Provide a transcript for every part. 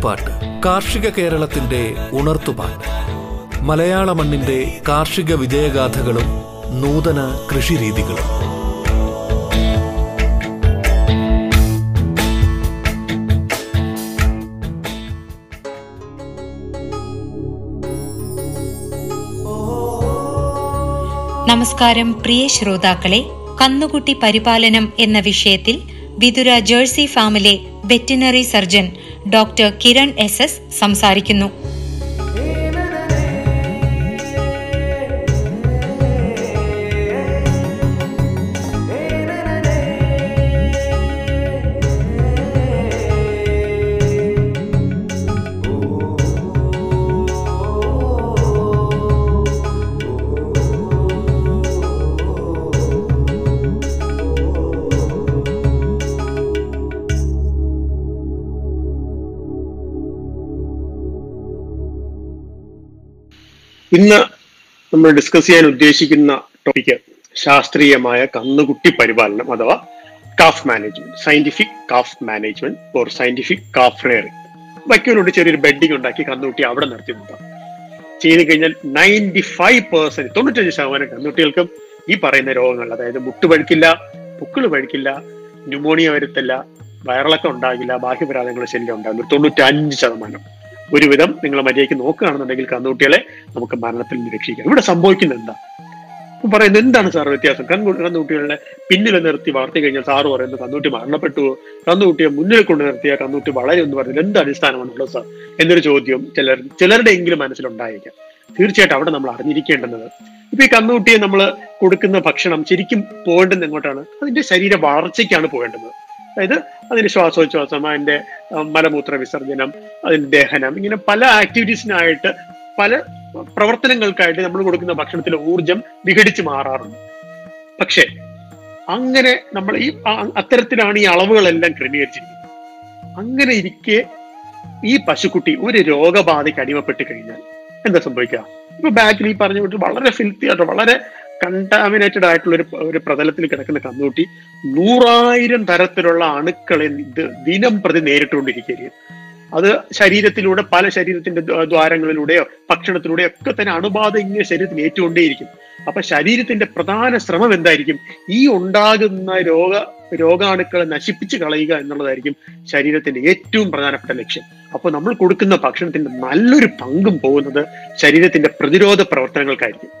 വിത്തുപാട്ട് കാർഷിക കേരളത്തിന്റെ ഉണർത്തുപാട്ട്. മലയാള മണ്ണിന്റെ കാർഷിക വിജയഗാഥകളും നൂതന കൃഷിരീതികളും. നമസ്കാരം പ്രിയ ശ്രോതാക്കളെ. കന്നുകുട്ടി പരിപാലനം എന്ന വിഷയത്തിൽ വിതുര ജേഴ്സി ഫാമിലെ veterinary surgeon doctor Kiran S S സംസാരിക്കുന്നു ഇന്ന് നമ്മൾ ഡിസ്കസ് ചെയ്യാൻ ഉദ്ദേശിക്കുന്ന ടോപ്പിക് ശാസ്ത്രീയമായ കന്നുകുട്ടി പരിപാലനം അഥവാ calf management scientific calf management or scientific calf rearing വയ്ക്കോലോട് ചെറിയൊരു ബെഡിങ് ഉണ്ടാക്കി കന്നുകുട്ടി അവിടെ നിർത്തി നോക്കാം. ചെയ്ത് കഴിഞ്ഞാൽ നയന്റി ഫൈവ് പെർസെന്റ് തൊണ്ണൂറ്റഞ്ച് ശതമാനം കന്നുകുട്ടികൾക്കും ഈ പറയുന്ന രോഗങ്ങൾ അതായത് മുട്ട് പഴുക്കില്ല പുക്കിൾ പഴുക്കില്ല ന്യൂമോണിയ വരുത്തില്ല വയറിളക്കം ഉണ്ടാകില്ല ബാഹ്യപരാധങ്ങളുടെ ശല്യം ഉണ്ടാകില്ല തൊണ്ണൂറ്റഞ്ച് ശതമാനം. ഒരുവിധം നിങ്ങൾ മര്യാദയ്ക്ക് നോക്കുകയാണെന്നുണ്ടെങ്കിൽ കന്നുകുട്ടികളെ നമുക്ക് മരണത്തിൽ നിന്ന് രക്ഷിക്കാം. ഇവിടെ സംഭവിക്കുന്നത് എന്താ പറയുന്നത് എന്താണ് സാർ വ്യത്യാസം? കൺകുട്ടി കന്നുകുട്ടികളുടെ പിന്നിൽ നിർത്തി വളർത്തി കഴിഞ്ഞാൽ സാറ് പറയുന്നത് കന്നുകുട്ടി മരണപ്പെട്ടു കന്നുകുട്ടിയെ മുന്നിൽ കൊണ്ട് നിർത്തിയ കന്നുകുട്ടി വളരെ എന്ന് പറഞ്ഞത് എന്ത് അടിസ്ഥാനമാണുള്ളത് സാർ? എന്നൊരു ചോദ്യം ചിലർ ചിലരുടെ എങ്കിലും മനസ്സിലുണ്ടായേക്കാം. തീർച്ചയായിട്ടും അവിടെ നമ്മൾ അറിഞ്ഞിരിക്കേണ്ടുന്നത്. ഇപ്പൊ ഈ കന്നുകുട്ടിയെ നമ്മൾ കൊടുക്കുന്ന ഭക്ഷണം ശരിക്കും പോകേണ്ടത് എങ്ങോട്ടാണ്? അതിന്റെ ശരീര വളർച്ചയ്ക്കാണ് പോകേണ്ടത്. അതായത് അതിന് ശ്വാസോച്ഛ്വാസം അതിന്റെ അഹ് മലമൂത്ര വിസർജനം അതിന് ദഹനം ഇങ്ങനെ പല ആക്ടിവിറ്റീസിനായിട്ട് പല പ്രവർത്തനങ്ങൾക്കായിട്ട് നമ്മൾ കൊടുക്കുന്ന ഭക്ഷണത്തിലെ ഊർജം വിഘടിച്ച് മാറാറുണ്ട്. പക്ഷേ അങ്ങനെ നമ്മൾ ഈ അത്തരത്തിലാണ് ഈ അളവുകളെല്ലാം ക്രമീകരിച്ചിരിക്കുന്നത്. അങ്ങനെ ഇരിക്കെ ഈ പശുക്കുട്ടി ഒരു രോഗബാധയ്ക്ക് അടിമപ്പെട്ട് കഴിഞ്ഞാൽ എന്താ സംഭവിക്കുക? ഇപ്പൊ ബാക്കിൽ ഈ പറഞ്ഞു വിട്ട് വളരെ ഫിൽത്തി ആയിട്ട് വളരെ കണ്ടാമിനേറ്റഡ് ആയിട്ടുള്ള ഒരു ഒരു പ്രതലത്തിൽ കിടക്കുന്ന കന്നുകുട്ടി നൂറായിരം തരത്തിലുള്ള അണുക്കളെ ഇത് ദിനം പ്രതി നേരിട്ടുകൊണ്ടിരിക്കുകയും അത് ശരീരത്തിലൂടെ പല ശരീരത്തിന്റെ ദ്വാ- ദ്വാരങ്ങളിലൂടെയോ ഭക്ഷണത്തിലൂടെയോ ഒക്കെ തന്നെ അണുബാധ ഇങ്ങനെ ശരീരത്തിൽ ഏറ്റുകൊണ്ടേയിരിക്കും. അപ്പൊ ശരീരത്തിന്റെ പ്രധാന ശ്രമം എന്തായിരിക്കും? ഈ ഉണ്ടാകുന്ന രോഗ രോഗാണുക്കളെ നശിപ്പിച്ച് കളയുക എന്നുള്ളതായിരിക്കും ശരീരത്തിന്റെ ഏറ്റവും പ്രധാനപ്പെട്ട ലക്ഷ്യം. അപ്പൊ നമ്മൾ കൊടുക്കുന്ന ഭക്ഷണത്തിന്റെ നല്ലൊരു പങ്കും പോകുന്നത് ശരീരത്തിന്റെ പ്രതിരോധ പ്രവർത്തനങ്ങൾക്കായിരിക്കും.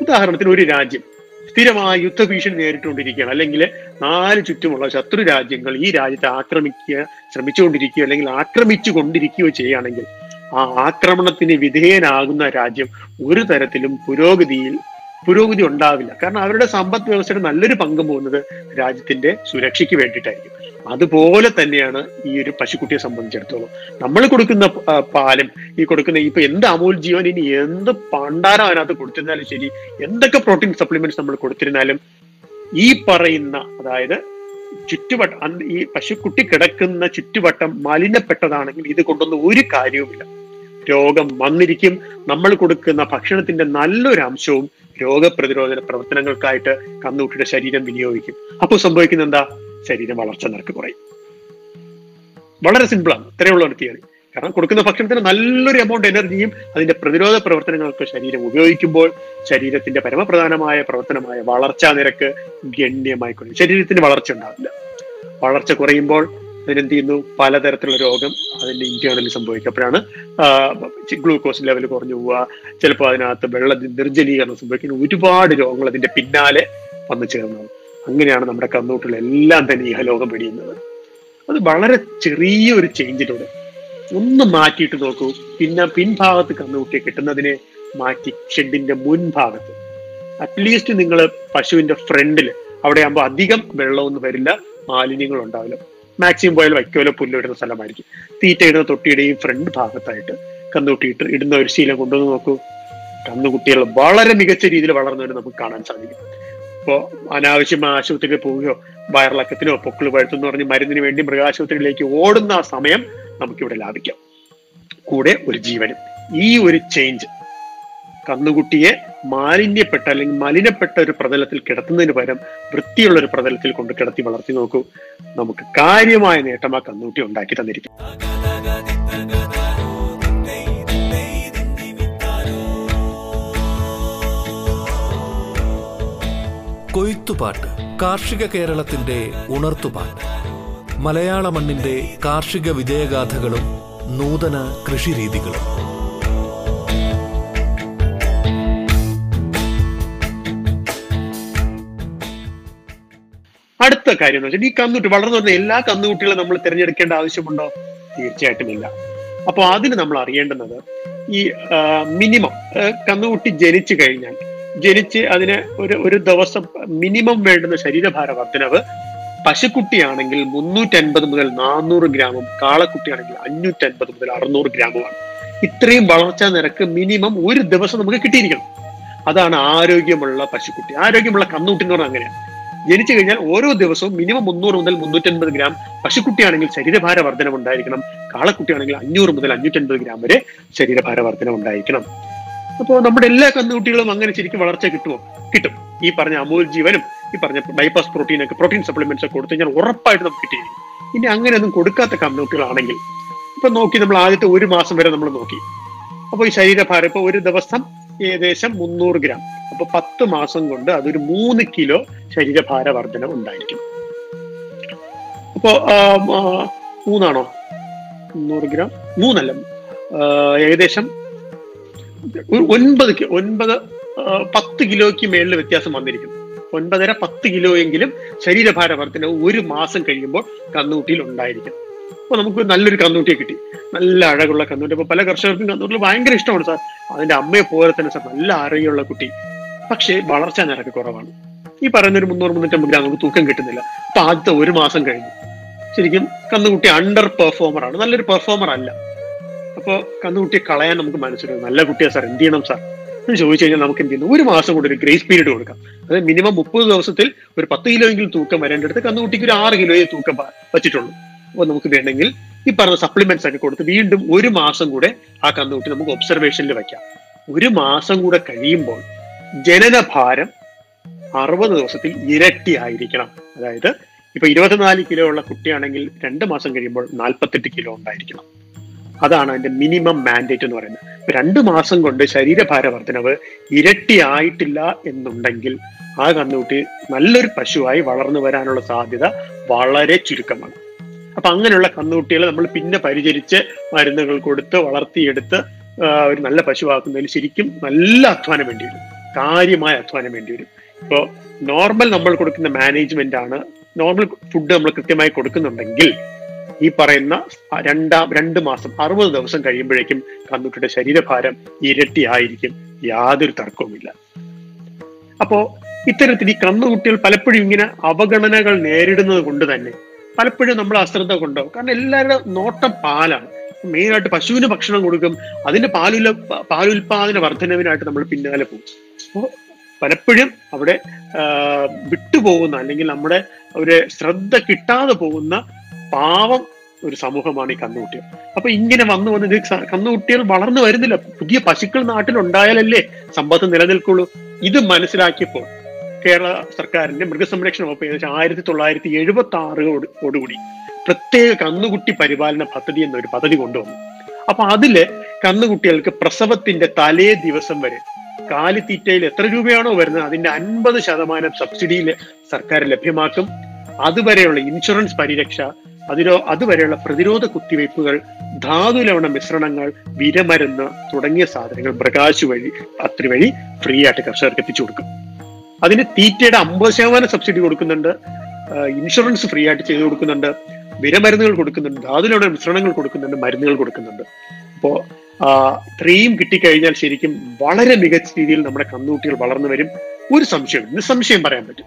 ഉദാഹരണത്തിന് ഒരു രാജ്യം സ്ഥിരമായ യുദ്ധഭീഷണി നേരിട്ടുകൊണ്ടിരിക്കുകയാണ്. അല്ലെങ്കിൽ നാല് ചുറ്റുമുള്ള ശത്രു രാജ്യങ്ങൾ ഈ രാജ്യത്തെ ആക്രമിക്കുക ശ്രമിച്ചുകൊണ്ടിരിക്കുകയോ അല്ലെങ്കിൽ ആക്രമിച്ചു കൊണ്ടിരിക്കുകയോ ചെയ്യുകയാണെങ്കിൽ ആ ആക്രമണത്തിന് വിധേയനാകുന്ന രാജ്യം ഒരു തരത്തിലും പുരോഗതിയിൽ പുരോഗതി ഉണ്ടാവില്ല. കാരണം അവരുടെ സമ്പദ് വ്യവസ്ഥയുടെ നല്ലൊരു പങ്ക് പോകുന്നത് രാജ്യത്തിന്റെ സുരക്ഷയ്ക്ക് വേണ്ടിയിട്ടായിരിക്കും. അതുപോലെ തന്നെയാണ് ഈ ഒരു പശുക്കുട്ടിയെ സംബന്ധിച്ചിടത്തോളം. നമ്മൾ കൊടുക്കുന്ന പാലും ഈ കൊടുക്കുന്ന ഇപ്പൊ എന്ത് അമൂൽ ജീവൻ ഇനി എന്ത് പണ്ടാരം അതിനകത്ത് കൊടുത്തിരുന്നാലും ശരി എന്തൊക്കെ പ്രോട്ടീൻ സപ്ലിമെന്റ്സ് നമ്മൾ കൊടുത്തിരുന്നാലും ഈ പറയുന്ന അതായത് ചുറ്റുവട്ടം ഈ പശുക്കുട്ടി കിടക്കുന്ന ചുറ്റുവട്ടം മലിനപ്പെട്ടതാണെങ്കിൽ ഇത് കൊണ്ടൊന്നും ഒരു കാര്യവുമില്ല. രോഗം വന്നിരിക്കും. നമ്മൾ കൊടുക്കുന്ന ഭക്ഷണത്തിന്റെ നല്ലൊരു അംശവും രോഗപ്രതിരോധ പ്രവർത്തനങ്ങൾക്കായിട്ട് കന്നുകുട്ടിയുടെ ശരീരം വിനിയോഗിക്കും. അപ്പോൾ സംഭവിക്കുന്ന എന്താ? ശരീരം വളർച്ച നിരക്ക് കുറയും. വളരെ സിമ്പിളാണ് ഇത്രയുള്ള ഒരു തിയറി കാരണം കൊടുക്കുന്ന ഭക്ഷണത്തിന് നല്ലൊരു എമൗണ്ട് എനർജിയും അതിന്റെ പ്രതിരോധ പ്രവർത്തനങ്ങൾക്ക് ശരീരം ഉപയോഗിക്കുമ്പോൾ ശരീരത്തിന്റെ പരമപ്രധാനമായ പ്രവർത്തനമായ വളർച്ചാ നിരക്ക് ഗണ്യമായി കുറയും. ശരീരത്തിന് വളർച്ച ഉണ്ടാവില്ല. വളർച്ച കുറയുമ്പോൾ അതിനെന്ത് ചെയ്യുന്നു? പലതരത്തിലുള്ള രോഗം അതിന്റെ ഇന്റേണലി സംഭവിക്കും. അപ്പോഴാണ് ഗ്ലൂക്കോസ് ലെവൽ കുറഞ്ഞു പോവുക. ചിലപ്പോൾ അതിനകത്ത് വെള്ള നിർജലീകരണം സംഭവിക്കുന്ന. ഒരുപാട് രോഗങ്ങൾ അതിന്റെ പിന്നാലെ വന്നു ചേർന്നത് അങ്ങനെയാണ് നമ്മുടെ കന്നുകുട്ടികളെല്ലാം തന്നെ ഇഹലോകം വെടിയുന്നത്. അത് വളരെ ചെറിയ ഒരു ചേഞ്ചിലൂടെ ഒന്ന് മാറ്റിയിട്ട് നോക്കൂ. പിന്നെ പിൻഭാഗത്ത് കന്നുകുട്ടിയെ കിട്ടുന്നതിനെ മാറ്റി ഷെഡിന്റെ മുൻഭാഗത്ത്. അറ്റ്ലീസ്റ്റ് നിങ്ങൾ പശുവിന്റെ ഫ്രണ്ടിൽ അവിടെ ആകുമ്പോൾ അധികം വെള്ളമൊന്നും വരില്ല മാലിന്യങ്ങൾ ഉണ്ടാവില്ല. മാക്സിമം പോയാൽ വൈക്കോലോ പുല്ലോ ഇടുന്ന സ്ഥലമായിരിക്കും. തീറ്റ ഇടുന്ന തൊട്ടിയുടെയും ഫ്രണ്ട് ഭാഗത്തായിട്ട് കന്നുകുട്ടി ഇട്ട് ഇടുന്ന ഒരു ശീലം കൊണ്ടുവന്ന് നോക്കൂ. കന്നുകുട്ടികൾ വളരെ മികച്ച രീതിയിൽ വളർന്നവരെ നമുക്ക് കാണാൻ സാധിക്കും. ഇപ്പോ അനാവശ്യമായ ആശുപത്രിയിൽ പോവുകയോ വയറിളക്കത്തിനോ പൊക്കിൾ പഴുത്തെന്ന് പറഞ്ഞ് മരുന്നിന് വേണ്ടി മൃഗാശുപത്രിയിലേക്ക് ഓടുന്ന ആ സമയം നമുക്കിവിടെ ലാഭിക്കാം. കൂടെ ഒരു ജീവനും. ഈ ഒരു ചേഞ്ച് കന്നുകുട്ടിയെ മാലിന്യപ്പെട്ട അല്ലെങ്കിൽ മലിനപ്പെട്ട ഒരു പ്രതലത്തിൽ കിടത്തുന്നതിന് പകരം വൃത്തിയുള്ള ഒരു പ്രതലത്തിൽ കൊണ്ട് കിടത്തി വളർത്തി നോക്കൂ. നമുക്ക് കാര്യമായ നേട്ടം ആ കന്നുകുട്ടി ഉണ്ടാക്കി തന്നിരിക്കും കൊയ്ത്തുപാട്ട് കാർഷിക കേരളത്തിന്റെ ഉണർത്തുപാട്ട് മലയാള മണ്ണിന്റെ കാർഷിക വിജയഗാഥകളും നൂതന കൃഷിരീതികളും. അടുത്ത കാര്യം എന്ന് വെച്ചാൽ ഈ കന്നുകുട്ടി വളർന്നു വരുന്ന എല്ലാ കന്നുകുട്ടികളും നമ്മൾ തിരഞ്ഞെടുക്കേണ്ട ആവശ്യമുണ്ടോ? തീർച്ചയായിട്ടും ഇല്ല. അപ്പോൾ അതിന് നമ്മൾ അറിയേണ്ടുന്നത് ഈ മിനിമം കന്നുകുട്ടി ജനിച്ചു കഴിഞ്ഞാൽ ജനിച്ച് അതിന് ഒരു ഒരു ദിവസം മിനിമം വേണ്ടുന്ന ശരീരഭാര വർധനവ് പശുക്കുട്ടിയാണെങ്കിൽ മുന്നൂറ്റൻപത് മുതൽ നാനൂറ് ഗ്രാമും കാളക്കുട്ടിയാണെങ്കിൽ അഞ്ഞൂറ്റൻപത് മുതൽ അറുന്നൂറ് ഗ്രാമുമാണ്. ഇത്രയും വളർച്ചാ നിരക്ക് മിനിമം ഒരു ദിവസം നമുക്ക് കിട്ടിയിരിക്കണം. അതാണ് ആരോഗ്യമുള്ള പശുക്കുട്ടി. ആരോഗ്യമുള്ള കന്നുകുട്ടി എന്ന് പറഞ്ഞാൽ അങ്ങനെയാണ് ജനിച്ചു കഴിഞ്ഞാൽ ഓരോ ദിവസവും മിനിമം മുന്നൂറ് മുതൽ മുന്നൂറ്റൻപത് ഗ്രാം പശുക്കുട്ടിയാണെങ്കിൽ ശരീരഭാര വർധനം ഉണ്ടായിരിക്കണം കാളക്കുട്ടിയാണെങ്കിൽ അഞ്ഞൂറ് മുതൽ അഞ്ഞൂറ്റൻപത് ഗ്രാം വരെ ശരീരഭാര വർധനം ഉണ്ടായിരിക്കണം അപ്പോൾ നമ്മുടെ എല്ലാ കന്നുകുട്ടികളും അങ്ങനെ ശരിക്കും വളർച്ച കിട്ടുമോ കിട്ടും. ഈ പറഞ്ഞ അമൂൽ ജീവനും ഈ പറഞ്ഞ ബൈപാസ് പ്രോട്ടീൻ ഒക്കെ പ്രോട്ടീൻ സപ്ലിമെന്റ്സ് ഒക്കെ കൊടുത്തു കഴിഞ്ഞാൽ ഉറപ്പായിട്ട് നമുക്ക് കിട്ടിയിരിക്കും. ഇനി അങ്ങനെയൊന്നും കൊടുക്കാത്ത കന്നുകുട്ടികളാണെങ്കിൽ ഇപ്പൊ നോക്കി നമ്മൾ ആദ്യത്തെ ഒരു മാസം വരെ നമ്മൾ നോക്കി. അപ്പോൾ ഈ ശരീരഭാരം ഇപ്പൊ ഒരു ദിവസം ഏകദേശം മുന്നൂറ് ഗ്രാം. അപ്പൊ പത്ത് മാസം കൊണ്ട് അതൊരു മൂന്ന് കിലോ ശരീരഭാര വർധന ഉണ്ടായിരിക്കും. അപ്പോ മൂന്നാണോ? മുന്നൂറ് ഗ്രാം? മൂന്നല്ല. ഏകദേശം ഒൻപത് ഒൻപത് പത്ത് കിലോയ്ക്ക് മേളിൽ വ്യത്യാസം വന്നിരിക്കുന്നു. ഒൻപതര പത്ത് കിലോ എങ്കിലും ശരീരഭാര വർധന ഒരു മാസം കഴിയുമ്പോൾ കന്നൂട്ടിയിൽ ഉണ്ടായിരിക്കും. അപ്പൊ നമുക്ക് നല്ലൊരു കന്നൂട്ടിയെ കിട്ടി. നല്ല അഴകുള്ള കന്നൂട്ടി അപ്പൊ പല കർഷകർക്കും കന്നൂട്ടിൽ ഭയങ്കര ഇഷ്ടമാണ് സാർ. അതിന്റെ അമ്മയെ പോലെ തന്നെ സാർ. നല്ല ആരോഗ്യമുള്ള കുട്ടി. പക്ഷേ വളർച്ചാ നിരക്ക് കുറവാണ്. ഈ പറയുന്ന ഒരു മുന്നൂറ് മുന്നൂറ്റമ്പത് ഗ്രാം നമുക്ക് തൂക്കം കിട്ടുന്നില്ല. അപ്പൊ ആദ്യത്തെ ഒരു മാസം കഴിഞ്ഞു. ശരിക്കും കന്നുകുട്ടി അണ്ടർ പെർഫോമർ ആണ്. നല്ലൊരു പെർഫോമർ അല്ല. അപ്പോൾ കന്നുകുട്ടിയെ കളയാൻ നമുക്ക് മനസ്സിലാവും നല്ല കുട്ടിയാ സാർ എന്ത് ചെയ്യണം സാർ? എന്ന് ചോദിച്ചു കഴിഞ്ഞാൽ നമുക്ക് എന്ത് ചെയ്യുന്നു ഒരു മാസം കൂടി ഒരു ഗ്രേസ് പീരീഡ് കൊടുക്കാം. അതായത് മിനിമം മുപ്പത് ദിവസത്തിൽ ഒരു പത്ത് കിലോ എങ്കിലും തൂക്കം വരേണ്ടടുത്ത് കന്നുകുട്ടിക്ക് ഒരു ആറ് കിലോയെ തൂക്കം വച്ചിട്ടുള്ളൂ. അപ്പോൾ നമുക്ക് വേണമെങ്കിൽ ഈ പറഞ്ഞ സപ്ലിമെന്റ്സ് ഒക്കെ കൊടുത്ത് വീണ്ടും ഒരു മാസം കൂടെ ആ കന്നുകുട്ടി നമുക്ക് ഒബ്സർവേഷനിൽ വെക്കാം. ഒരു മാസം കൂടെ കഴിയുമ്പോൾ ജനന ഭാരം അറുപത് ദിവസത്തിൽ ഇരട്ടി ആയിരിക്കണം. അതായത് ഇപ്പൊ ഇരുപത്തിനാല് കിലോ ഉള്ള കുട്ടിയാണെങ്കിൽ രണ്ട് മാസം കഴിയുമ്പോൾ നാൽപ്പത്തെട്ട് കിലോ ഉണ്ടായിരിക്കണം. അതാണ് അതിന്റെ മിനിമം മാൻഡേറ്റ് എന്ന് പറയുന്നത്. രണ്ട് മാസം കൊണ്ട് ശരീരഭാര വർധനവ് ഇരട്ടി ആയിട്ടില്ല എന്നുണ്ടെങ്കിൽ ആ കന്നുകുട്ടി നല്ലൊരു പശുവായി വളർന്നു വരാനുള്ള സാധ്യത വളരെ ചുരുക്കമാണ്. അപ്പൊ അങ്ങനെയുള്ള കന്നുകുട്ടികളെ നമ്മൾ പിന്നെ പരിചരിച്ച് മരുന്നുകൾ കൊടുത്ത് വളർത്തിയെടുത്ത് ഒരു നല്ല പശുവാക്കുന്നതിൽ ശരിക്കും നല്ല അധ്വാനം വേണ്ടി വരും. കാര്യമായ അധ്വാനം വേണ്ടി വരും. ഇപ്പോൾ നോർമൽ നമ്മൾ കൊടുക്കുന്ന മാനേജ്മെന്റ് ആണ്. നോർമൽ ഫുഡ് നമ്മൾ കൃത്യമായി കൊടുക്കുന്നുണ്ടെങ്കിൽ ഈ പറയുന്ന രണ്ടാം രണ്ട് മാസം അറുപത് ദിവസം കഴിയുമ്പോഴേക്കും കന്നുകുട്ടിയുടെ ശരീരഭാരം ഇരട്ടിയായിരിക്കും. യാതൊരു തർക്കവുമില്ല. അപ്പോ ഇത്തരത്തിൽ ഈ കന്നുകുട്ടികൾ പലപ്പോഴും ഇങ്ങനെ അവഗണനകൾ നേരിടുന്നത് കൊണ്ട് തന്നെ പലപ്പോഴും നമ്മൾ അശ്രദ്ധ കൊണ്ടോ കാരണം എല്ലാവരുടെ നോട്ടം പാലാണ്. മെയിനായിട്ട് പശുവിന് ഭക്ഷണം കൊടുക്കും അതിന്റെ പാലുല പാലുൽപാദന വർധനവിനായിട്ട് നമ്മൾ പിന്നാലെ പോകും. അപ്പോൾ പലപ്പോഴും അവിടെ വിട്ടുപോകുന്ന അല്ലെങ്കിൽ നമ്മുടെ ഒരു ശ്രദ്ധ കിട്ടാതെ പോകുന്ന പാവം ഒരു സമൂഹമാണ് ഈ കന്നുകുട്ടികൾ. അപ്പൊ ഇങ്ങനെ വന്നു വന്ന് കന്നുകുട്ടികൾ വളർന്നു വരുന്നില്ല. പുതിയ പശുക്കൾ നാട്ടിലുണ്ടായാലല്ലേ സമ്പത്ത് നിലനിൽക്കുള്ളൂ. ഇത് മനസ്സിലാക്കിയപ്പോൾ കേരള സർക്കാരിന്റെ മൃഗസംരക്ഷണ വകുപ്പ് ഏകദേശം ആയിരത്തി തൊള്ളായിരത്തി എഴുപത്തി ആറോടുകൂടി പ്രത്യേക കന്നുകുട്ടി പരിപാലന പദ്ധതി എന്നൊരു പദ്ധതി കൊണ്ടുവന്നു. അപ്പൊ അതിൽ കന്നുകുട്ടികൾക്ക് പ്രസവത്തിന്റെ തലേ ദിവസം വരെ കാലിത്തീറ്റയിൽ എത്ര രൂപയാണോ വരുന്നത് അതിന്റെ അൻപത് ശതമാനം സബ്സിഡിയിൽ സർക്കാർ ലഭ്യമാക്കും. അതുവരെയുള്ള ഇൻഷുറൻസ് പരിരക്ഷ അതിനോ അതുവരെയുള്ള പ്രതിരോധ കുത്തിവയ്പ്പുകൾ ധാതുലവണ മിശ്രണങ്ങൾ വിരമരുന്ന് തുടങ്ങിയ സാധനങ്ങൾ മൃഗാശു വഴി പത്രി വഴി ഫ്രീ ആയിട്ട് കർഷകർക്ക് എത്തിച്ചു കൊടുക്കും. അതിന് തീറ്റയുടെ അമ്പത് ശതമാനം സബ്സിഡി കൊടുക്കുന്നുണ്ട്. ഇൻഷുറൻസ് ഫ്രീ ആയിട്ട് ചെയ്തു കൊടുക്കുന്നുണ്ട്. വിരമരുന്നുകൾ കൊടുക്കുന്നുണ്ട്. ധാതുലവണ മിശ്രണങ്ങൾ കൊടുക്കുന്നുണ്ട്. മരുന്നുകൾ കൊടുക്കുന്നുണ്ട്. അപ്പോ ഇത്രയും കിട്ടിക്കഴിഞ്ഞാൽ ശരിക്കും വളരെ മികച്ച രീതിയിൽ നമ്മുടെ കന്നുകുട്ടികൾ വളർന്നു വരും. ഒരു സംശയം നിസ്സംശയം പറയാൻ പറ്റും.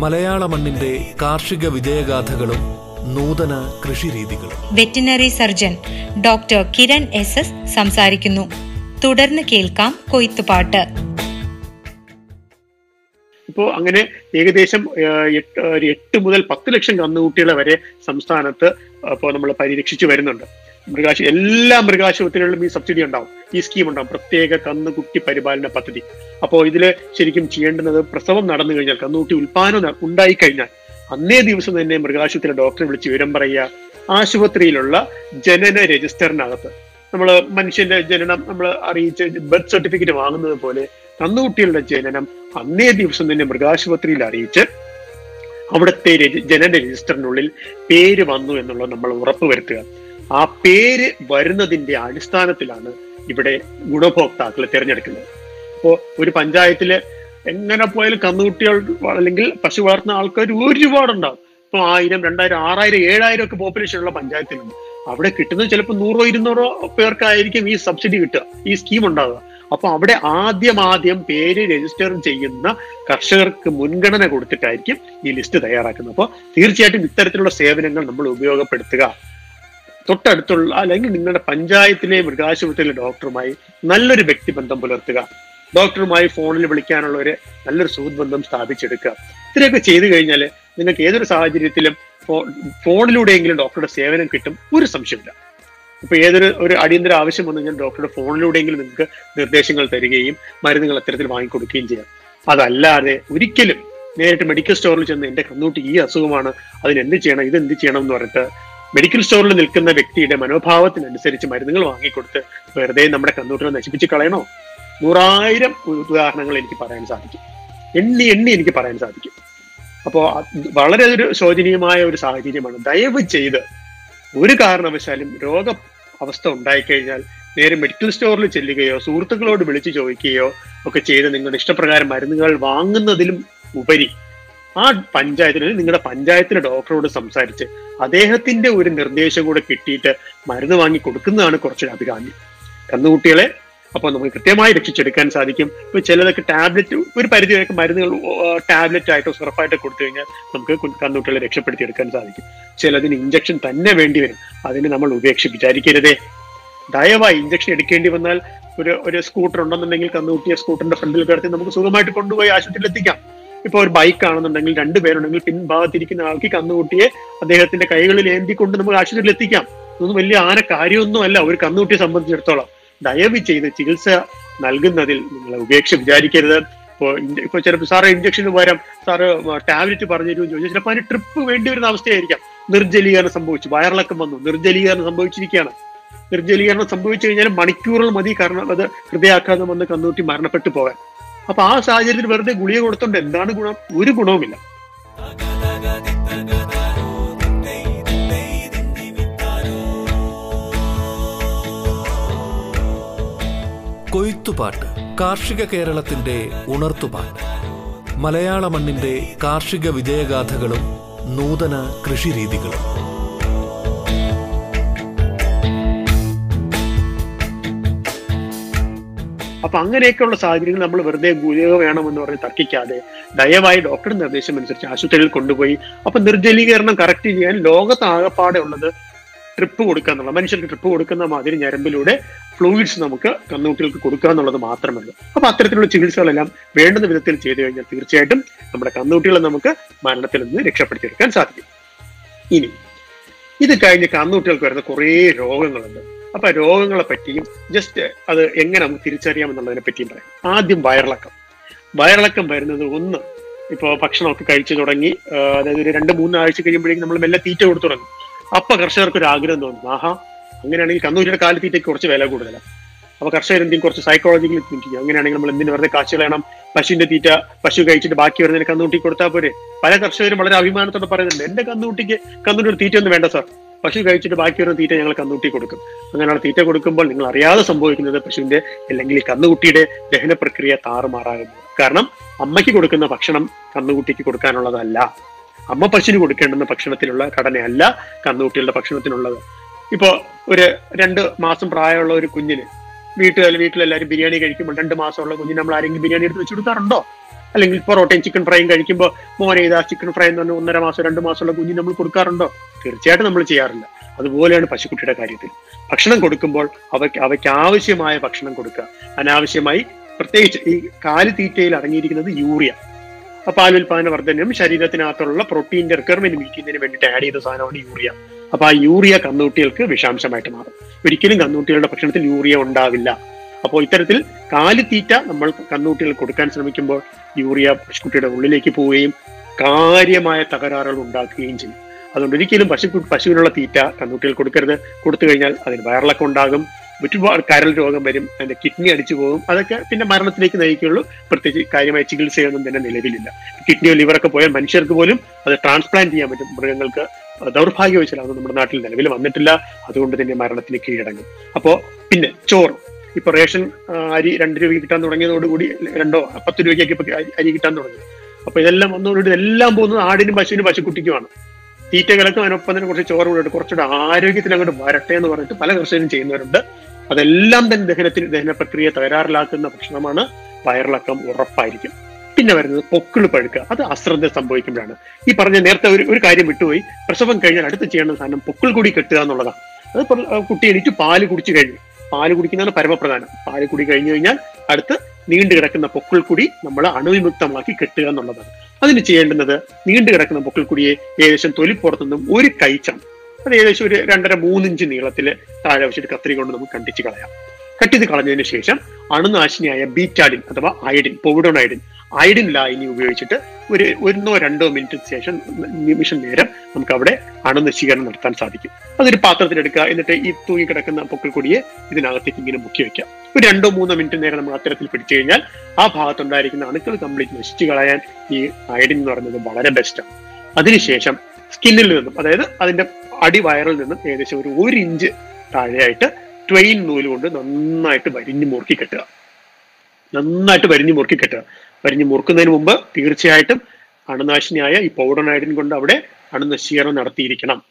മലയാള മണ്ണിന്റെ കാർഷിക വിജയഗാഥകളും നൂതന കൃഷിരീതികളും. Veterinary surgeon doctor Kiran S S സംസാരിക്കുന്നു. തുടർന്ന് കേൾക്കാം കൊയ്ത്തുപാട്ട് ഇപ്പോൾ അങ്ങനെ ഏകദേശം ഒരു എട്ട് മുതൽ പത്ത് ലക്ഷം കന്നുകുട്ടികളെ വരെ സംസ്ഥാനത്ത് ഇപ്പോൾ നമ്മൾ പരിരക്ഷിച്ചു വരുന്നുണ്ട്. മൃഗാശു എല്ലാ മൃഗാശുപത്രികളിലും ഈ സബ്സിഡി ഉണ്ടാവും. ഈ സ്കീം ഉണ്ടാവും. പ്രത്യേക കന്നുകുട്ടി പരിപാലന പദ്ധതി. അപ്പോൾ ഇതിൽ ശരിക്കും ചെയ്യേണ്ടുന്നത് പ്രസവം നടന്നു കഴിഞ്ഞാൽ കന്നുകുട്ടി ഉൽപാദനം ഉണ്ടായി കഴിഞ്ഞാൽ അന്നേ ദിവസം തന്നെ മൃഗാശുപത്രിയിലെ ഡോക്ടറെ വിളിച്ച് വിവരം പറയുക. ആശുപത്രിയിലുള്ള ജനന രജിസ്റ്ററിനകത്ത് നമ്മൾ മനുഷ്യന്റെ ജനനം നമ്മൾ അറിയിച്ച് ബർത്ത് സർട്ടിഫിക്കറ്റ് വാങ്ങുന്നത് പോലെ കന്നുകുട്ടികളുടെ ജനനം അന്നേ ദിവസം തന്നെ മൃഗാശുപത്രിയിൽ അറിയിച്ച് അവിടുത്തെ ജനന രജിസ്റ്ററിനുള്ളിൽ പേര് വന്നു എന്നുള്ളത് നമ്മൾ ഉറപ്പുവരുത്തുക ആ പേര് വരുന്നതിന്റെ അടിസ്ഥാനത്തിലാണ് ഇവിടെ ഗുണഭോക്താക്കളെ തിരഞ്ഞെടുക്കുന്നത്. അപ്പോ ഒരു പഞ്ചായത്തിൽ എങ്ങനെ പോയാലും കന്നുകുട്ടികൾ അല്ലെങ്കിൽ പശു വളർത്തുന്ന ആൾക്കാർ ഒരുപാടുണ്ടാവും. ഇപ്പൊ ആയിരം രണ്ടായിരം ആറായിരം ഏഴായിരം ഒക്കെ പോപ്പുലേഷൻ ഉള്ള പഞ്ചായത്തിലുണ്ട്. അവിടെ കിട്ടുന്നത് ചിലപ്പോൾ നൂറോ ഇരുന്നൂറോ പേർക്കായിരിക്കും ഈ സബ്സിഡി കിട്ടുക ഈ സ്കീം ഉണ്ടാവുക. അപ്പൊ അവിടെ ആദ്യം ആദ്യം പേര് രജിസ്റ്റർ ചെയ്യുന്ന കർഷകർക്ക് മുൻഗണന കൊടുത്തിട്ടായിരിക്കും ഈ ലിസ്റ്റ് തയ്യാറാക്കുന്നത്. അപ്പോൾ തീർച്ചയായിട്ടും ഇത്തരത്തിലുള്ള സേവനങ്ങൾ നമ്മൾ ഉപയോഗപ്പെടുത്തുക തൊട്ടടുത്തുള്ള അല്ലെങ്കിൽ നിങ്ങളുടെ പഞ്ചായത്തിലെ മൃഗാശുപത്രിയിലെ ഡോക്ടറുമായി നല്ലൊരു വ്യക്തിബന്ധം പുലർത്തുക. ഡോക്ടറുമായി ഫോണിൽ വിളിക്കാനുള്ള ഒരു നല്ലൊരു സുഹൃത്ത് ബന്ധം സ്ഥാപിച്ചെടുക്കുക. ഇത്രയൊക്കെ ചെയ്തു കഴിഞ്ഞാൽ നിങ്ങൾക്ക് ഏതൊരു സാഹചര്യത്തിലും ഫോണിലൂടെയെങ്കിലും ഡോക്ടറുടെ സേവനം കിട്ടും. ഒരു സംശയമില്ല ഇപ്പൊ ഏതൊരു ഒരു അടിയന്തര ആവശ്യം വന്നു കഴിഞ്ഞാൽ ഡോക്ടറുടെ ഫോണിലൂടെയെങ്കിലും നിങ്ങൾക്ക് നിർദ്ദേശങ്ങൾ തരികയും മരുന്നുകൾ അത്തരത്തിൽ വാങ്ങിക്കൊടുക്കുകയും ചെയ്യാം. അതല്ലാതെ ഒരിക്കലും നേരിട്ട് മെഡിക്കൽ സ്റ്റോറിൽ ചെന്ന് എന്റെ കണ്ണൂട്ടി ഈ അസുഖമാണ് അതിന് എന്ത് ചെയ്യണം ഇത് എന്ത് ചെയ്യണം എന്ന് പറഞ്ഞിട്ട് മെഡിക്കൽ സ്റ്റോറിൽ നിൽക്കുന്ന വ്യക്തിയുടെ മനോഭാവത്തിനനുസരിച്ച് മരുന്നുകൾ വാങ്ങിക്കൊടുത്ത് വെറുതെ നമ്മുടെ കണ്ണൂട്ടിനെ നശിപ്പിച്ച് കളയണോ? നൂറായിരം ഉദാഹരണങ്ങൾ എനിക്ക് പറയാൻ സാധിക്കും. എണ്ണി എണ്ണി എനിക്ക് പറയാൻ സാധിക്കും. അപ്പോൾ വളരെ ഒരു ശോചനീയമായ ഒരു സാഹചര്യമാണ്. ദയവ് ചെയ്ത് ഒരു കാരണവശാലും രോഗ അവസ്ഥ ഉണ്ടായിക്കഴിഞ്ഞാൽ നേരെ മെഡിക്കൽ സ്റ്റോറിൽ ചെല്ലുകയോ സുഹൃത്തുക്കളോട് വിളിച്ചു ചോദിക്കുകയോ ഒക്കെ ചെയ്ത് നിങ്ങളുടെ ഇഷ്ടപ്രകാരം മരുന്നുകൾ വാങ്ങുന്നതിലും ഉപരി ആ പഞ്ചായത്തിന് നിങ്ങളുടെ പഞ്ചായത്തിലെ ഡോക്ടറോട് സംസാരിച്ച് അദ്ദേഹത്തിന്റെ ഒരു നിർദ്ദേശം കൂടെ കിട്ടിയിട്ട് മരുന്ന് വാങ്ങി കൊടുക്കുന്നതാണ് കുറച്ചൊരു അഭികാമ്യം. കന്നുകുട്ടികളെ അപ്പോൾ നമുക്ക് കൃത്യമായി രക്ഷിച്ചെടുക്കാൻ സാധിക്കും. ഇപ്പൊ ചിലതൊക്കെ ടാബ്ലറ്റ് ഒരു പരിധി വരെ മരുന്നുകൾ ടാബ്ലറ്റ് ആയിട്ടോ സിറപ്പായിട്ടോ കൊടുത്തു കഴിഞ്ഞാൽ നമുക്ക് കന്നുകുട്ടികളെ രക്ഷപ്പെടുത്തിയെടുക്കാൻ സാധിക്കും. ചിലതിന് ഇഞ്ചക്ഷൻ തന്നെ വേണ്ടി വരും. അതിന് നമ്മൾ ഉപേക്ഷ വിചാരിക്കരുതേ. ദയവായി ഇഞ്ചക്ഷൻ എടുക്കേണ്ടി വന്നാൽ ഒരു ഒരു സ്കൂട്ടർ ഉണ്ടെന്നുണ്ടെങ്കിൽ കന്നുകുട്ടിയെ സ്കൂട്ടറിന്റെ ഫ്രണ്ടിൽ കിടത്തി നമുക്ക് സുഖമായിട്ട് കൊണ്ടുപോയി ആശുപത്രിയിൽ എത്തിക്കാം. ഇപ്പൊ ഒരു ബൈക്ക് ആണെന്നുണ്ടെങ്കിൽ രണ്ടുപേരുണ്ടെങ്കിൽ പിൻഭാഗത്തിരിക്കുന്ന ആൾക്ക് കന്നുകുട്ടിയെ അദ്ദേഹത്തിന്റെ കൈകളിൽ ഏന്തിക്കൊണ്ട് നമുക്ക് ആശുപത്രിയിൽ എത്തിക്കാം. ഇതൊന്നും വലിയ ആന കാര്യമൊന്നുമല്ല ഒരു കന്നുകുട്ടിയെ സംബന്ധിച്ചിടത്തോളം. ദയവ് ചെയ്ത് ചികിത്സ നൽകുന്നതിൽ നിങ്ങൾ ഉപേക്ഷ വിചാരിക്കരുത്. ഇപ്പോ ഇപ്പൊ ചിലപ്പോൾ സാറ് ഇഞ്ചക്ഷന് പകരം സാറ് ടാബ്ലറ്റ് പറഞ്ഞു തരുമെന്ന് ചോദിച്ചാൽ ചിലപ്പോൾ അതിന് ട്രിപ്പ് വേണ്ടി വരുന്ന അവസ്ഥയായിരിക്കാം. നിർജലീകരണം സംഭവിച്ചു. വയറിളക്കം വന്നു. നിർജലീകരണം സംഭവിച്ചിരിക്കുകയാണ്. നിർജലീകരണം സംഭവിച്ചു കഴിഞ്ഞാൽ മണിക്കൂറുകൾ മതി കാരണം അത് ഹൃദയാഘാതം വന്ന് കന്നുകൂട്ടി മരണപ്പെട്ടു പോകാൻ. അപ്പൊ ആ സാഹചര്യത്തിൽ വെറുതെ ഗുളിക കൊടുത്തോണ്ട് എന്താണ് ഗുണം? ഒരു ഗുണവുമില്ല. കൊയ്ത്തുപാട്ട് കാർഷിക കേരളത്തിന്റെ ഉണർത്തുപാട്ട്. മലയാള മണ്ണിന്റെ കാർഷിക വിജയഗാഥകളും നൂതന കൃഷിരീതികളും. അപ്പൊ അങ്ങനെയൊക്കെയുള്ള സാഹചര്യങ്ങൾ നമ്മൾ വെറുതെ ഗുളിക വേണമെന്ന് പറഞ്ഞ് തർക്കിക്കാതെ ദയവായി ഡോക്ടറുടെ നിർദ്ദേശം അനുസരിച്ച് ആശുപത്രിയിൽ കൊണ്ടുപോയി. അപ്പൊ നിർജലീകരണം കറക്റ്റ് ചെയ്യാൻ ലോകത്താകപ്പാടെ ഉള്ളത് ട്രിപ്പ് കൊടുക്കുക എന്നുള്ള മനുഷ്യർക്ക് ട്രിപ്പ് കൊടുക്കുന്ന മാതിരി ഞരമ്പിലൂടെ ഫ്ലൂയിഡ്സ് നമുക്ക് കന്നുകുട്ടികൾക്ക് കൊടുക്കുക എന്നുള്ളത് മാത്രമല്ല. അപ്പൊ അത്തരത്തിലുള്ള ചികിത്സകളെല്ലാം വേണ്ടുന്ന വിധത്തിൽ ചെയ്തു കഴിഞ്ഞാൽ തീർച്ചയായിട്ടും നമ്മുടെ കന്നുകുട്ടികളെ നമുക്ക് മരണത്തിൽ നിന്ന് രക്ഷപ്പെടുത്തിയെടുക്കാൻ സാധിക്കും. ഇനി ഇത് കഴിഞ്ഞ് കന്നുകുട്ടികൾക്ക് വരുന്ന കുറേ രോഗങ്ങളുണ്ട്. അപ്പൊ രോഗങ്ങളെ പറ്റിയും ജസ്റ്റ് അത് എങ്ങനെ നമുക്ക് തിരിച്ചറിയാം എന്നുള്ളതിനെ പറ്റിയും പറയാം. ആദ്യം വയറിളക്കം. വയറിളക്കം വരുന്നത് ഒന്ന് ഇപ്പോ ഭക്ഷണമൊക്കെ കഴിച്ചു തുടങ്ങി അതായത് ഒരു രണ്ട് മൂന്ന് ആഴ്ച കഴിയുമ്പോഴേക്കും നമ്മൾ മെല്ലെ തീറ്റ കൊടുത്തു തുടങ്ങും. അപ്പൊ കർഷകർക്ക് ഒരു ആഗ്രഹം തോന്നും. ആഹാ അങ്ങനെയാണെങ്കിൽ കന്നൂരിയുടെ കാലിത്തീറ്റയ്ക്ക് കുറച്ച് വില കൂടുതലാണ് അപ്പൊ കർഷകർ എന്തെങ്കിലും കുറച്ച് സൈക്കോളജിക്കലി ചെയ്യും. അങ്ങനെയാണെങ്കിൽ നമ്മൾ എന്തിനു വെറുതെ കാശ് കളയണം? പശുവിന്റെ തീറ്റ പശു കഴിച്ചിട്ട് ബാക്കി വരുന്നതിന് കന്നുകുട്ടി കൊടുത്താൽ പോരെ. പല കർഷകരും വളരെ അഭിമാനത്തോടെ പറയുന്നുണ്ട് എന്റെ കന്നുകുട്ടിക്ക് കന്നുകുട്ടിയുടെ തീറ്റ ഒന്നും വേണ്ട സാർ. പശു കഴിച്ചിട്ട് ബാക്കിയൊരു തീറ്റ ഞങ്ങൾ കന്നുകുട്ടി കൊടുക്കും. അങ്ങനെയാണ് തീറ്റ കൊടുക്കുമ്പോൾ നിങ്ങൾ അറിയാതെ സംഭവിക്കുന്നത് പശുവിന്റെ അല്ലെങ്കിൽ കന്നുകുട്ടിയുടെ ദഹന പ്രക്രിയ താറുമാറാകുന്നു. കാരണം അമ്മയ്ക്ക് കൊടുക്കുന്ന ഭക്ഷണം കന്നുകുട്ടിക്ക് കൊടുക്കാനുള്ളതല്ല. അമ്മ പശുവിന് കൊടുക്കേണ്ടുന്ന ഭക്ഷണത്തിലുള്ള ഘടനയല്ല കന്നുകുട്ടികളുടെ ഭക്ഷണത്തിനുള്ളത്. ഇപ്പോ ഒരു രണ്ട് മാസം പ്രായമുള്ള ഒരു കുഞ്ഞിന് വീട്ടിൽ വീട്ടിലെല്ലാവരും ബിരിയാണി കഴിക്കുമ്പോൾ രണ്ട് മാസമുള്ള കുഞ്ഞിന് നമ്മൾ ആരെങ്കിലും ബിരിയാണി എടുത്ത് വെച്ച് കൊടുക്കാറുണ്ടോ? അല്ലെങ്കിൽ പൊറോട്ടയും ചിക്കൻ ഫ്രൈയും കഴിക്കുമ്പോൾ മോനെ ഇതാ ചിക്കൻ ഫ്രൈ എന്ന് പറഞ്ഞാൽ ഒന്നര മാസം രണ്ട് മാസമുള്ള കുഞ്ഞിന് നമ്മൾ കൊടുക്കാറുണ്ടോ? തീർച്ചയായിട്ടും നമ്മൾ ചെയ്യാറില്ല. അതുപോലെയാണ് പശുക്കുട്ടിയുടെ കാര്യത്തിൽ. ഭക്ഷണം കൊടുക്കുമ്പോൾ അവയ്ക്ക് അവയ്ക്ക് ആവശ്യമായ ഭക്ഷണം കൊടുക്കുക. അനാവശ്യമായി പ്രത്യേകിച്ച് ഈ കാൽ തീറ്റയിൽ അടങ്ങിയിരിക്കുന്നത് യൂറിയ. അപ്പൊ പാലുൽപാദന വർദ്ധനയും ശരീരത്തിനകത്തുള്ള പ്രോട്ടീന്റെ റിക്വയർമെന്റ് മീറ്റ് വേണ്ടിയിട്ട് ആഡ് ചെയ്ത സാധനമാണ് യൂറിയ. അപ്പൊ ആ യൂറിയ കന്നുകുട്ടികൾക്ക് വിഷാംശമായിട്ട് മാറും. ഒരിക്കലും കന്നുകുട്ടികളുടെ ഭക്ഷണത്തിൽ യൂറിയ ഉണ്ടാവില്ല. അപ്പോൾ ഇത്തരത്തിൽ കാലിത്തീറ്റ നമ്മൾ കന്നുകുട്ടികൾക്ക് കൊടുക്കാൻ ശ്രമിക്കുമ്പോൾ യൂറിയ പശുക്കുട്ടിയുടെ ഉള്ളിലേക്ക് പോവുകയും കാര്യമായ തകരാറുകൾ ഉണ്ടാക്കുകയും ചെയ്യും. അതുകൊണ്ട് ഒരിക്കലും പശു പശുവിനുള്ള തീറ്റ കന്നുകുട്ടികൾ കൊടുക്കരുത്. കൊടുത്തു കഴിഞ്ഞാൽ അതിന് വയറിളക്കം ഉണ്ടാകും. ഒരുപാട് കരൾ രോഗം വരും. അതിന്റെ കിഡ്നി അടിച്ചു പോകും. അതൊക്കെ പിന്നെ മരണത്തിലേക്ക് നയിക്കുള്ളൂ പ്രത്യേകിച്ച് കാര്യമായ ചികിത്സയൊന്നും തന്നെ നിലവിലില്ല. കിഡ്നിയോ ലിവറൊക്കെ പോയാൽ മനുഷ്യർക്ക് പോലും അത് ട്രാൻസ്പ്ലാന്റ് ചെയ്യാൻ പറ്റും. മൃഗങ്ങൾക്ക് ദൗർഭാഗ്യവശാൽ നമ്മുടെ നാട്ടിൽ നിലവിൽ വന്നിട്ടില്ല. അതുകൊണ്ട് തന്നെ മരണത്തിന് കീഴടങ്ങും. അപ്പോ പിന്നെ ചോറ്. ഇപ്പൊ റേഷൻ അരി രണ്ട് രൂപയ്ക്ക് കിട്ടാൻ തുടങ്ങിയതോടുകൂടി രണ്ടോ പത്ത് രൂപയ്ക്കൊക്കെ ഇപ്പൊ അരി- കിട്ടാൻ തുടങ്ങി. അപ്പൊ ഇതെല്ലാം ഒന്നുകൂടി ഇതെല്ലാം പോകുന്നത് ആടിനും പശുവിനും പശുക്കുട്ടിക്കുമാണ്. തീറ്റ കിടക്കും അതിനൊപ്പം തന്നെ കുറച്ച് ചോറ് കൂടെ കുറച്ചുകൂടെ ആരോഗ്യത്തിന് അങ്ങോട്ട് വരട്ടെ എന്ന് പറഞ്ഞിട്ട് പല കർഷകരും ചെയ്യുന്നവരുണ്ട്. അതെല്ലാം തന്നെ ദഹനത്തിന് ദഹന പ്രക്രിയ തകരാറിലാക്കുന്ന ഭക്ഷണമാണ് വയറിളക്കം ഉറപ്പായിരിക്കും. പിന്നെ വരുന്നത് പൊക്കിൾ പഴുക്കുക. അത് അശ്രദ്ധ സംഭവിക്കുമ്പോഴാണ്. ഈ പറഞ്ഞ നേരത്തെ ഒരു ഒരു കാര്യം വിട്ടുപോയി. പ്രസവം കഴിഞ്ഞാൽ അടുത്ത് ചെയ്യേണ്ട സാധനം പൊക്കിൾ കൂടി കെട്ടുക എന്നുള്ളതാണ്. അത് കുട്ടി എണീറ്റ് പാൽ കുടിച്ചു കഴിഞ്ഞു. പാൽ കുടിക്കുന്നതാണ് പരമപ്രധാനം. പാൽ കുടി കഴിഞ്ഞു കഴിഞ്ഞാൽ അടുത്ത് നീണ്ടു കിടക്കുന്ന പൊക്കിൾ കുടി നമ്മൾ അണുവിമുക്തമാക്കി കെട്ടുക എന്നുള്ളതാണ്. അതിന് ചെയ്യേണ്ടുന്നത് നീണ്ടു കിടക്കുന്ന പൊക്കിൾ കുടിയെ ഏകദേശം തൊലിപ്പുറത്തുനിന്നും ഒരു കൈച്ചാണ് അത് ഏകദേശം ഒരു രണ്ടര മൂന്നിഞ്ച് നീളത്തിൽ താഴെ വെച്ചിട്ട് കത്രി കൊണ്ട് നമുക്ക് കണ്ടിച്ച് കളയാം. കട്ട് ചെയ്ത് കളഞ്ഞതിന് ശേഷം അണുനാശിനിയായ ബീറ്റാഡിൻ അഥവാ അയഡിൻ പോവിഡോൺ അയഡിൻ അയഡിൻ ലായനി ഉപയോഗിച്ചിട്ട് ഒരു ഒന്നോ രണ്ടോ മിനിറ്റ് ശേഷം നിമിഷം നേരം നമുക്ക് അവിടെ അണുനശീകരണം നടത്താൻ സാധിക്കും. അതൊരു പാത്രത്തിലെടുക്കുക എന്നിട്ട് ഈ തൂങ്ങി കിടക്കുന്ന പൊക്കൽ കൊടിയെ ഇതിനകത്തേക്ക് ഇങ്ങനെ മുക്കി വെക്കാം ഒരു രണ്ടോ മൂന്നോ മിനിറ്റ് നേരം നമ്മൾ അത്തരത്തിൽ പിടിച്ചു കഴിഞ്ഞാൽ ആ ഭാഗത്തുണ്ടായിരിക്കുന്ന അണുക്കൾ കംപ്ലീറ്റ് നശിച്ചു കളയാൻ ഈ അയഡിൻ എന്ന് പറയുന്നത് വളരെ ബെസ്റ്റാണ് അതിനുശേഷം സ്കിന്നിൽ നിന്നും അതായത് അതിന്റെ അടിവയറിൽ നിന്നും ഏകദേശം ഒരു ഒരു ഇഞ്ച് താഴെയായിട്ട് ട്വെയിൻ നൂൽ കൊണ്ട് നന്നായിട്ട് വരിഞ്ഞു മുറുക്കി കെട്ടുക. നന്നായിട്ട് വരിഞ്ഞു മുറുക്കി കെട്ടുക. വരിഞ്ഞു മുറുക്കുന്നതിന് മുമ്പ് തീർച്ചയായിട്ടും അണുനാശിനിയായ ഈ പൗഡർ കൊണ്ട് അവിടെ അണുനശീകരണം നടത്തിയിരിക്കണം.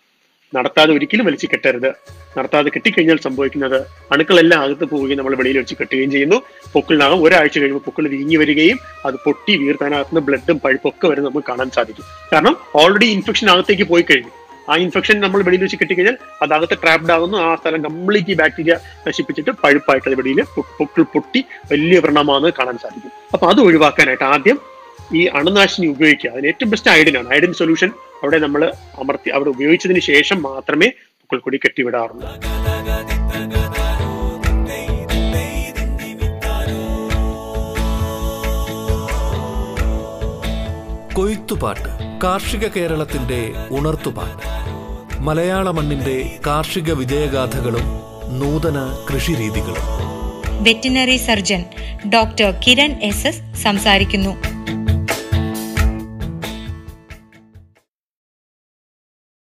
നടത്താതെ ഒരിക്കലും വലിച്ചു കെട്ടരുത്. നടത്താതെ കെട്ടിക്കഴിഞ്ഞാൽ സംഭവിക്കുന്നത് അണുക്കളെല്ലാം അകത്ത് പോവുകയും നമ്മൾ വെളിയിൽ വെച്ച് കെട്ടുകയും ചെയ്യുന്നു. പൊക്കിളിനകം ഒരാഴ്ച കഴിയുമ്പോൾ പൊക്കിൾ വീങ്ങി വരികയും അത് പൊട്ടി വീർത്താനകത്ത് ബ്ലഡും പഴുപ്പൊക്കെ വരെ നമുക്ക് കാണാൻ സാധിക്കും. കാരണം ഓൾറെഡി ഇൻഫെക്ഷൻ അകത്തേക്ക് പോയി കഴിഞ്ഞു. ആ ഇൻഫെക്ഷൻ നമ്മൾ വെളിയിൽ വെച്ച് കിട്ടിക്കഴിഞ്ഞാൽ അത് അകത്ത് ട്രാപ്ഡ് ആകുന്നു. ആ സ്ഥലം കംപ്ലീറ്റ് ബാക്ടീരിയ നശിപ്പിച്ചിട്ട് പഴുപ്പായിട്ട് അത് വെളിയിൽ പൊക്കിൾ പൊട്ടി വലിയ വ്രണമാണെന്ന് കാണാൻ സാധിക്കും. അപ്പൊ അത് ഒഴിവാക്കാനായിട്ട് ആദ്യം ഈ അണുനാശിനി ഉപയോഗിക്കുക. അതിന് ഏറ്റവും ബെസ്റ്റ് ഐഡിനാണ് ഐഡിൻ സൊല്യൂഷൻ അവിടെ നമ്മൾ അമർത്തി അവിടെ ഉപയോഗിച്ചതിന് ശേഷം മാത്രമേ പുക്കൾക്കൊടി കെട്ടിവിടാറുള്ളൂ. കൊയ്ത്തുപാട്ട് കാർഷിക കേരളത്തിന്റെ ഉണർത്തുപാട്ട്. മലയാള മണ്ണിന്റെ കാർഷിക വിജയഗാഥകളും നൂതന കൃഷിരീതികളും. Veterinary surgeon doctor Kiran S S സംസാരിക്കുന്നു.